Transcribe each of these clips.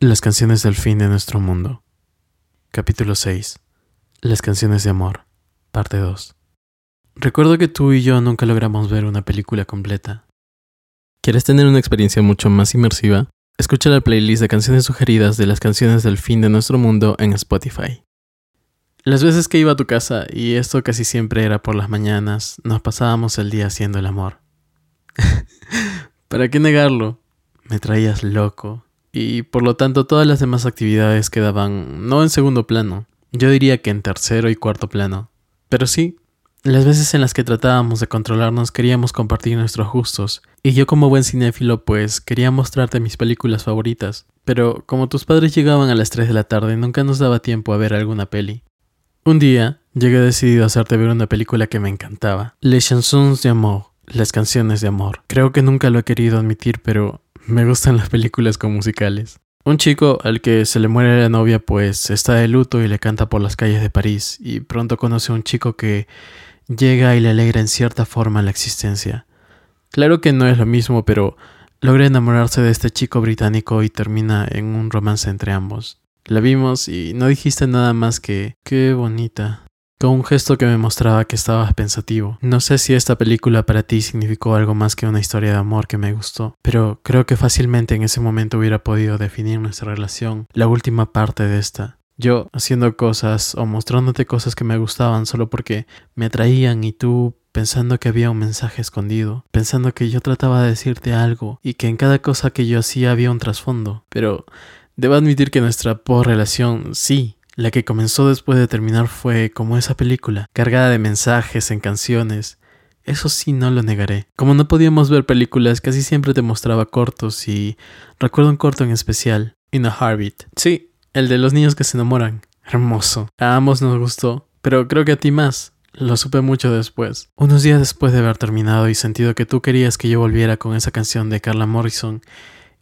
Las canciones del fin de nuestro mundo. Capítulo 6. Las canciones de amor. Parte 2. Recuerdo que tú y yo nunca logramos ver una película completa. ¿Quieres tener una experiencia mucho más inmersiva? Escucha la playlist de canciones sugeridas de las canciones del fin de nuestro mundo en Spotify. Las veces que iba a tu casa, y esto casi siempre era por las mañanas, nos pasábamos el día haciendo el amor. ¿Para qué negarlo? Me traías loco, y por lo tanto todas las demás actividades quedaban no en segundo plano, yo diría que en tercero y cuarto plano. Pero sí, las veces en las que tratábamos de controlarnos queríamos compartir nuestros gustos, y yo como buen cinéfilo pues quería mostrarte mis películas favoritas, pero como tus padres llegaban a las 3 de la tarde nunca nos daba tiempo a ver alguna peli. Un día llegué decidido a hacerte ver una película que me encantaba, Les Chansons d'Amour, las canciones de amor. Creo que nunca lo he querido admitir, pero me gustan las películas con musicales. Un chico al que se le muere la novia pues está de luto y le canta por las calles de París y pronto conoce a un chico que llega y le alegra en cierta forma la existencia. Claro que no es lo mismo, pero logra enamorarse de este chico británico y termina en un romance entre ambos. La vimos y no dijiste nada más que qué bonita con un gesto que me mostraba que estabas pensativo. No sé si esta película para ti significó algo más que una historia de amor que me gustó, pero creo que fácilmente en ese momento hubiera podido definir nuestra relación, la última parte de esta. Yo haciendo cosas o mostrándote cosas que me gustaban solo porque me atraían y tú pensando que había un mensaje escondido, pensando que yo trataba de decirte algo y que en cada cosa que yo hacía había un trasfondo. Pero debo admitir que nuestra por relación sí la que comenzó después de terminar fue como esa película, cargada de mensajes en canciones. Eso sí no lo negaré. Como no podíamos ver películas, casi siempre te mostraba cortos y recuerdo un corto en especial, In a Heartbeat. Sí, el de los niños que se enamoran. Hermoso. A ambos nos gustó, pero creo que a ti más. Lo supe mucho después. Unos días después de haber terminado y sentido que tú querías que yo volviera con esa canción de Carla Morrison,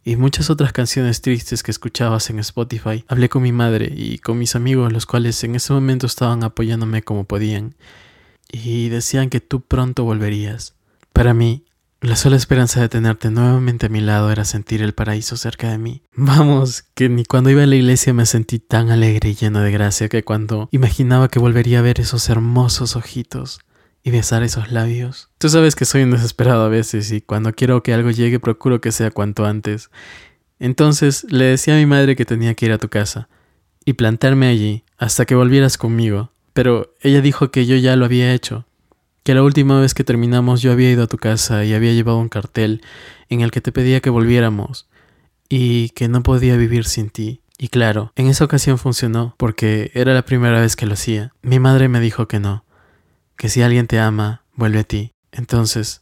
y muchas otras canciones tristes que escuchabas en Spotify, hablé con mi madre y con mis amigos, los cuales en ese momento estaban apoyándome como podían, y decían que tú pronto volverías. Para mí, la sola esperanza de tenerte nuevamente a mi lado era sentir el paraíso cerca de mí. Vamos, que ni cuando iba a la iglesia me sentí tan alegre y lleno de gracia que cuando imaginaba que volvería a ver esos hermosos ojitos, y besar esos labios. Tú sabes que soy un desesperado a veces y cuando quiero que algo llegue procuro que sea cuanto antes. Entonces le decía a mi madre que tenía que ir a tu casa y plantarme allí hasta que volvieras conmigo, pero ella dijo que yo ya lo había hecho, que la última vez que terminamos yo había ido a tu casa y había llevado un cartel en el que te pedía que volviéramos y que no podía vivir sin ti. Y claro, en esa ocasión funcionó porque era la primera vez que lo hacía. Mi madre me dijo que no, que si alguien te ama, vuelve a ti. Entonces,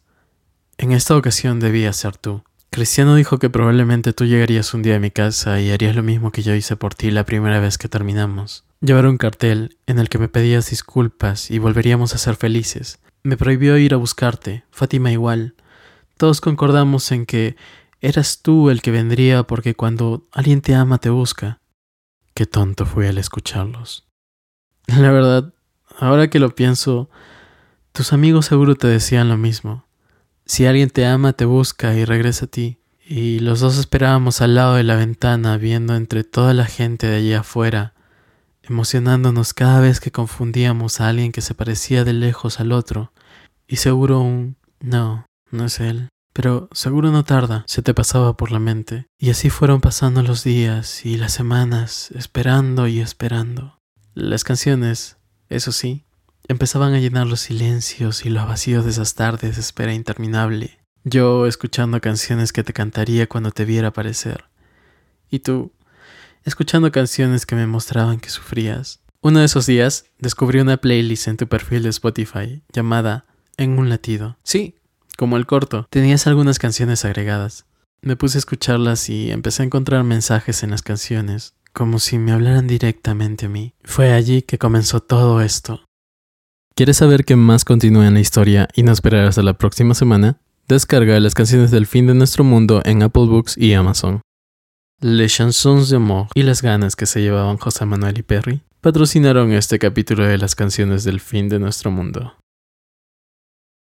en esta ocasión debía ser tú. Cristiano dijo que probablemente tú llegarías un día a mi casa y harías lo mismo que yo hice por ti la primera vez que terminamos. Llevar un cartel en el que me pedías disculpas y volveríamos a ser felices. Me prohibió ir a buscarte, Fátima igual. Todos concordamos en que eras tú el que vendría porque cuando alguien te ama te busca. Qué tonto fui al escucharlos. La verdad, Ahora que lo pienso, tus amigos seguro te decían lo mismo. Si alguien te ama, te busca y regresa a ti. Y los dos esperábamos al lado de la ventana, viendo entre toda la gente de allí afuera, emocionándonos cada vez que confundíamos a alguien que se parecía de lejos al otro. Y seguro un no, no es él. Pero seguro no tarda, se te pasaba por la mente. Y así fueron pasando los días y las semanas, esperando y esperando. Las canciones eso sí, empezaban a llenar los silencios y los vacíos de esas tardes de espera interminable. Yo escuchando canciones que te cantaría cuando te viera aparecer. Y tú, escuchando canciones que me mostraban que sufrías. Uno de esos días descubrí una playlist en tu perfil de Spotify llamada En un latido. Sí, como el corto. Tenías algunas canciones agregadas. Me puse a escucharlas y empecé a encontrar mensajes en las canciones como si me hablaran directamente a mí. Fue allí que comenzó todo esto. ¿Quieres saber qué más continúa en la historia y no esperar hasta la próxima semana? Descarga las canciones del fin de nuestro mundo en Apple Books y Amazon. Les chansons de amor y las ganas que se llevaban José Manuel y Perry patrocinaron este capítulo de las canciones del fin de nuestro mundo.